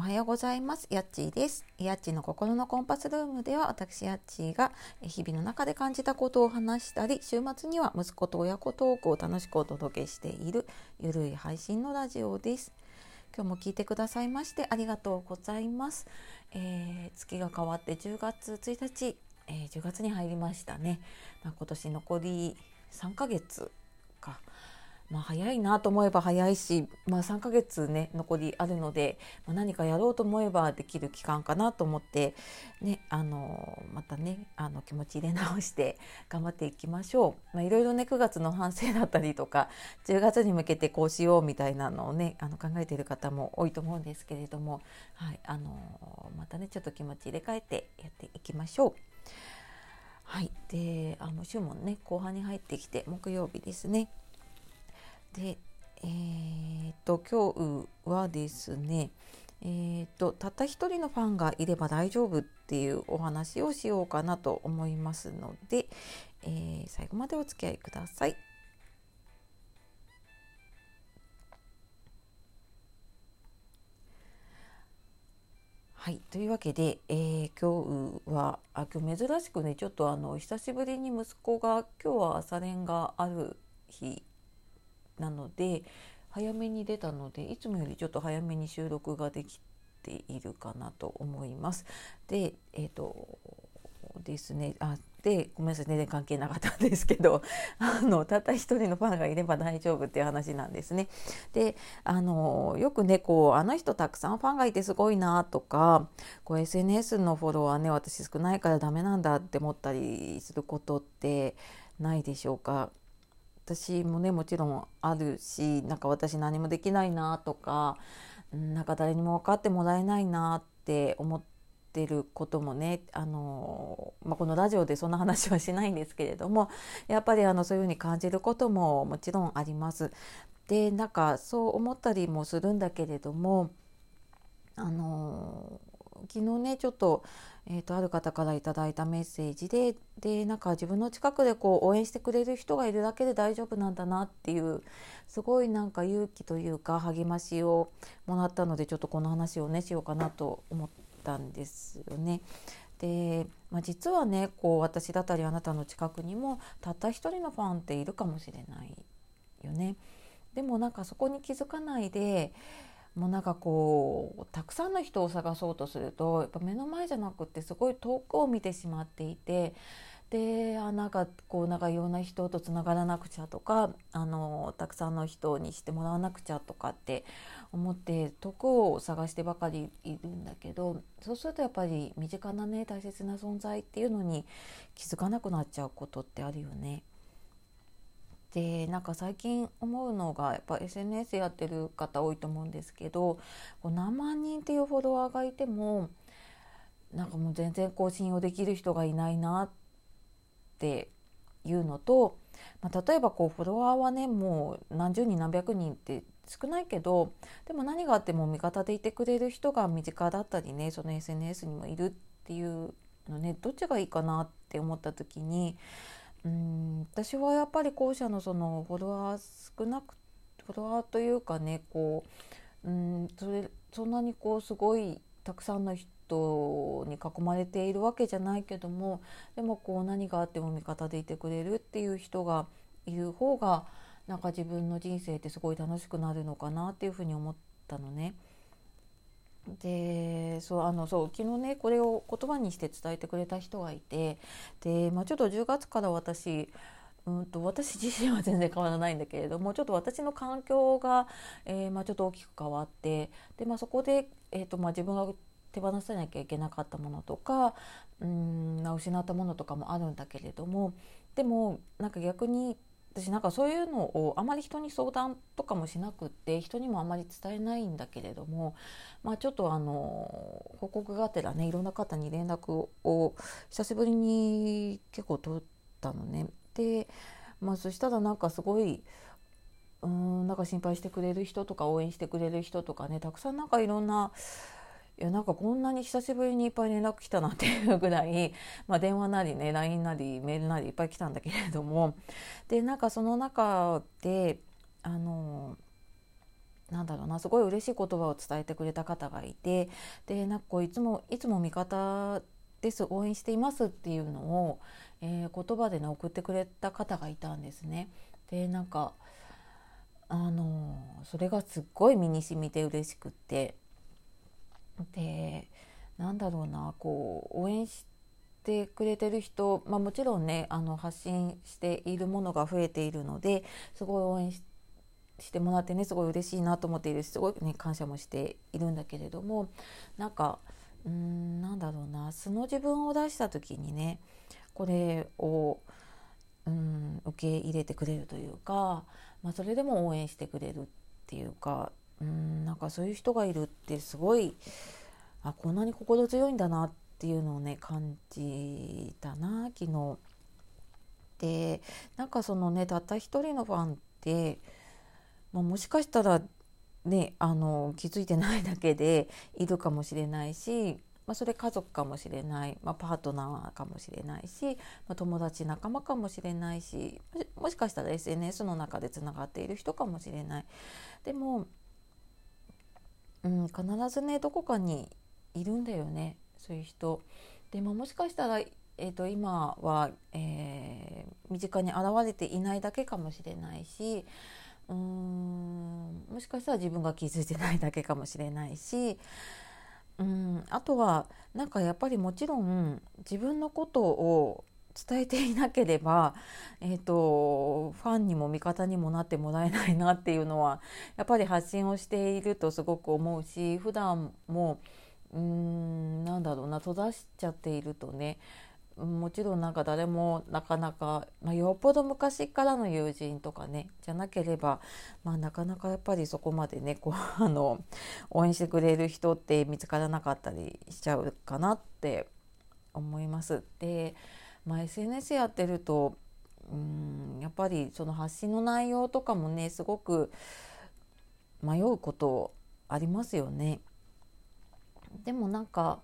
おはようございます。やっちーです。やっちーの心のコンパスルームでは、私やっちーが日々の中で感じたことを話したり、週末には息子と親子トークを楽しくお届けしているゆるい配信のラジオです。今日も聞いてくださいましてありがとうございます。えー、月が変わって10月1日、えー、10月に入りましたね。まあ、今年残り3ヶ月か。まあ、早いなと思えば早いし、まあ、3ヶ月ね残りあるので、まあ、何かやろうと思えばできる期間かなと思って、ね、あのまたねあの気持ち入れ直して頑張っていきましょう。まあ、いろいろね9月の反省だったりとか10月に向けてこうしようみたいなのをねあの考えている方も多いと思うんですけれども、はい、あのまたねちょっと気持ち入れ替えてやっていきましょう。はい、であの週もね後半に入ってきて木曜日ですね。でえー、っと今日はですねえーと、たった一人のファンがいれば大丈夫っていうお話をしようかなと思いますので、えー、最後までお付き合いください。はい、というわけで、えー、今日はあ今日珍しくねちょっとあの久しぶりに息子が今日は朝練がある日なので早めに出たのでいつもよりちょっと早めに収録ができているかなと思います。でえっ、ー、とですねあでごめんなさい全然関係なかったんですけど あのたった一人のファンがいれば大丈夫っていう話なんですね。であのよくねこうあの人たくさんファンがいてすごいなとかこう SNS のフォロワーね私少ないからダメなんだって思ったりすることってないでしょうか私もねもちろんあるしなんか私何もできないなとかなんか誰にも分かってもらえないなって思ってることもねあの、まあ、このラジオでそんな話はしないんですけれどもやっぱりあのそういうふうに感じることももちろんあります。でなんかそう思ったりもするんだけれどもあの昨日ねちょっと,、えーと、ある方から頂いたメッセージででなんか自分の近くでこう応援してくれる人がいるだけで大丈夫なんだなっていうすごいなんか勇気というか励ましをもらったのでちょっとこの話をねしようかなと思ったんですよね。で、まあ、実はねこう私だったりあなたの近くにもたった一人のファンっているかもしれないよね。でもなんかそこに気づかないでもうなんかこうたくさんの人を探そうとするとやっぱ目の前じゃなくってすごい遠くを見てしまっていてであなんかこうなんかいろんな人とつながらなくちゃとかあのたくさんの人にしてもらわなくちゃとかって思って遠くを探してばかりいるんだけどそうするとやっぱり身近なね大切な存在っていうのに気づかなくなっちゃうことってあるよね。でなんか最近思うのがやっぱ SNS やってる方多いと思うんですけど何万人っていうフォロワーがいてもなんかもう全然こう信用できる人がいないなっていうのと、まあ、例えばこうフォロワーはねもう何十人何百人って少ないけどでも何があっても味方でいてくれる人が身近だったりねその SNS にもいるっていうのねどっちがいいかなって思った時にうん私はやっぱり後者のそのフォロワー少なくフォロワーというかねこううんそれそんなにこうすごいたくさんの人に囲まれているわけじゃないけどもでもこう何があっても味方でいてくれるっていう人がいる方がなんか自分の人生ってすごい楽しくなるのかなっていうふうに思ったのね。でそうあのそう昨日ねこれを言葉にして伝えてくれた人がいてで、まあ、ちょっと10月から私うんと私自身は全然変わらないんだけれどもちょっと私の環境が、えーまあ、ちょっと大きく変わってで、まあ、そこで、えーとまあ、自分が手放さなきゃいけなかったものとかうん失ったものとかもあるんだけれどもでもなんか逆に私なんかそういうのをあまり人に相談とかもしなくって人にもあまり伝えないんだけれども、まあ、ちょっとあの報告がてらねいろんな方に連絡を久しぶりに結構取ったのね。で、まあ、そしたらなんかすごいうんなんか心配してくれる人とか応援してくれる人とかねたくさんなんかいろんないやなんかこんなに久しぶりにいっぱい連絡来たなっていうぐらい、まあ、電話なりね LINE なりメールなりいっぱい来たんだけれどもでなんかその中であのなんだろうなすごい嬉しい言葉を伝えてくれた方がいてでなんかこういつもいつも味方です応援していますっていうのを、えー、言葉でね送ってくれた方がいたんですね。でなんかあのそれがすっごい身に染みて嬉しくってでなんだろうなこう応援してくれてる人、まあ、もちろんねあの発信しているものが増えているのですごい応援してもらってねすごい嬉しいなと思っているしすごいね感謝もしているんだけれどもなんかうんなんだろうな素の自分を出した時にねこれをうん受け入れてくれるというか、まあ、それでも応援してくれるっていうかうんなんかそういう人がいるってすごいあこんなに心強いんだなっていうのをね感じたな昨日。でなんかそのねたった一人のファンって、まあ、もしかしたらねあの気づいてないだけでいるかもしれないしまあ、それ家族かもしれない、まあ、パートナーかもしれないし、まあ、友達仲間かもしれないしもしかしたら SNS の中でつながっている人かもしれないでも、うん、必ずねどこかにいるんだよねそういう人。でももしかしたらえー、と今は、えー、身近に現れていないだけかもしれないしうーんもしかしたら自分が気づいてないだけかもしれないしうんあとはなんかやっぱりもちろん自分のことを伝えていなければ、えーと、ファンにも味方にもなってもらえないなっていうのはやっぱり発信をしているとすごく思うし普段もうんなんだろうな閉ざしちゃっているとねもちろんなんか誰もなかなか、まあ、よっぽど昔からの友人とかねじゃなければ、まあ、なかなかやっぱりそこまでねこうあの応援してくれる人って見つからなかったりしちゃうかなって思います。で、まあ、SNS やってるとうんやっぱりその発信の内容とかもねすごく迷うことありますよね。でもなんか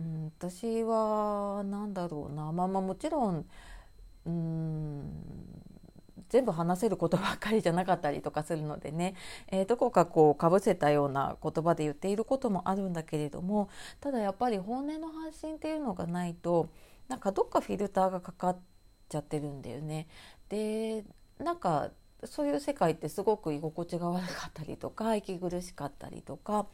うん、私は何だろうなまあまあもちろんうん全部話せることばっかりじゃなかったりとかするのでね、えー、どこかこうかぶせたような言葉で言っていることもあるんだけれどもただやっぱり本音の発信っていうのがないとなんかどっかフィルターがかかっちゃってるんだよね。でなんかそういう世界ってすごく居心地が悪かったりとか息苦しかったりとか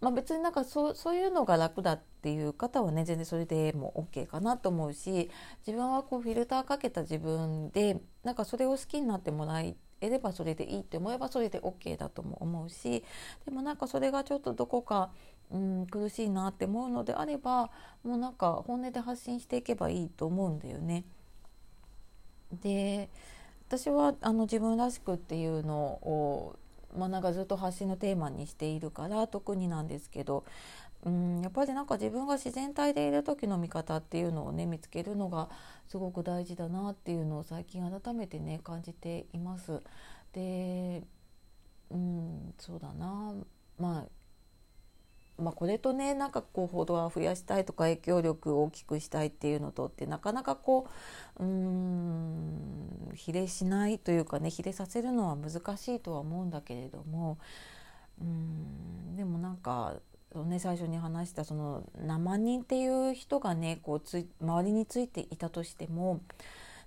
まあ、別になんかそうそういうのが楽だっていう方はね全然それでも OK かなと思うし自分はこうフィルターかけた自分でなんかそれを好きになってもらえればそれでいいって思えばそれで OK だとも思うしでもなんかそれがちょっとどこか、うん、苦しいなって思うのであればもうなんか本音で発信していけばいいと思うんだよね。で私はあの自分らしくっていうのをまあ、なんかずっと発信のテーマにしているから特になんですけどうんやっぱりなんか自分が自然体でいる時の見方っていうのをね見つけるのがすごく大事だなっていうのを最近改めてね感じています。でうんそうだな、これとねなんかこう報道は増やしたいとか影響力を大きくしたいっていうのとってなかなかこううん比例しないというかね比例させるのは難しいとは思うんだけれどもうんでもなんかね、最初に話したその何万人っていう人がねこうつ周りについていたとしても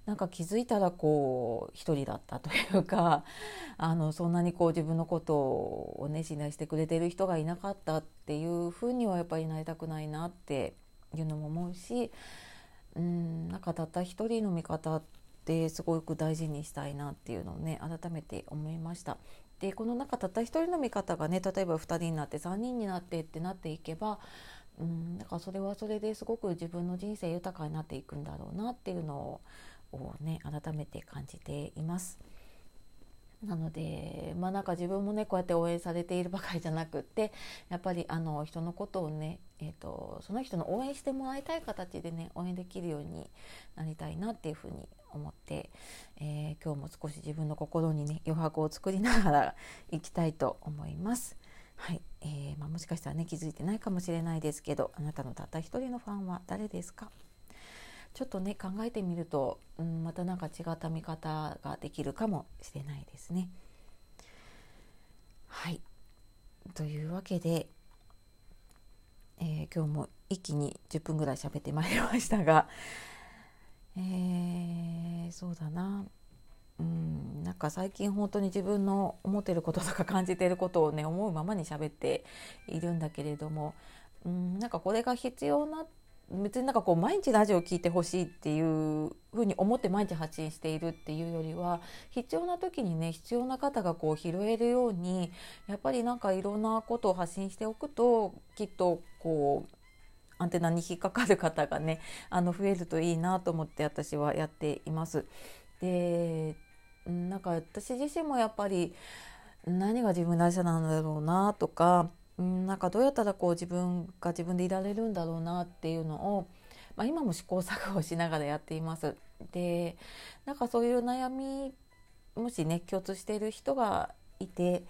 なんか気づいたらこう一人だったというか あのそんなにこう自分のことをね信頼してくれてる人がいなかったっていうふうにはやっぱりなりたくないなっていうのも思うしうんなんかたった一人の味方ってすごく大事にしたいなっていうのをね改めて思いました。でこの中たった一人の味方がね例えば2人になって3人になってってなっていけばうんだからそれはそれですごく自分の人生豊かになっていくんだろうなっていうのををね改めて感じています。なのでまあなんか自分もねこうやって応援されているばかりじゃなくってやっぱりあの人のことをね、えーと、その人の応援してもらいたい形でね応援できるようになりたいなっていうふうに思って、えー、今日も少し自分の心にね余白を作りながらいきたいと思います。はい、えーまあ、もしかしたらね気づいてないかもしれないですけどあなたのたった一人のファンは誰ですか？ちょっとね考えてみると、うん、また何か違った見方ができるかもしれないですね。はい、というわけで、えー、今日も一気に10分ぐらい喋ってまいりましたが、えー、そうだなうんなんか最近本当に自分の思ってることとか感じてることをね思うままに喋っているんだけれどもうんなんかこれが必要な別になんかこう毎日ラジオを聴いてほしいっていうふうに思って毎日発信しているっていうよりは必要な時にね必要な方がこう拾えるようにやっぱりなんかいろんなことを発信しておくときっとこうアンテナに引っかかる方がねあの増えるといいなと思って私はやっています。でなんか私自身もやっぱり何が自分らしさなんだろうなとかうんなんかどうやったらこう自分が自分でいられるんだろうなっていうのを、まあ、今も試行錯誤しながらやっています。でなんかそういう悩みもしね共通している人がいて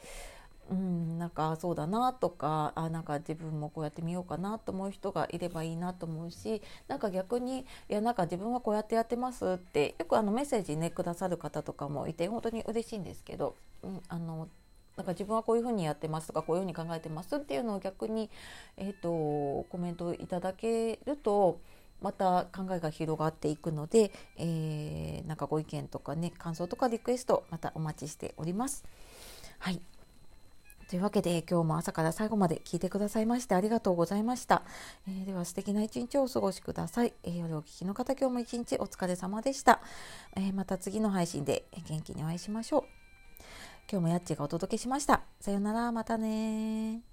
うん、なんかそうだなとかあなんか自分もこうやってみようかなと思う人がいればいいなと思うしなんか逆にいやなんか自分はこうやってやってますってよくあのメッセージねくださる方とかもいて本当に嬉しいんですけど、うん、あのなんか自分はこういうふうにやってますとかこういうふうに考えてますっていうのを逆に、えーと、コメントいただけるとまた考えが広がっていくので、えー、なんかご意見とかね感想とかリクエストまたお待ちしております。はいというわけで今日も朝から最後まで聞いてくださいましてありがとうございました。えー、では素敵な一日をお過ごしください。えー、夜お聞きの方今日も一日お疲れ様でした。えー、また次の配信で元気にお会いしましょう。今日もやっちがお届けしました。さようなら、またね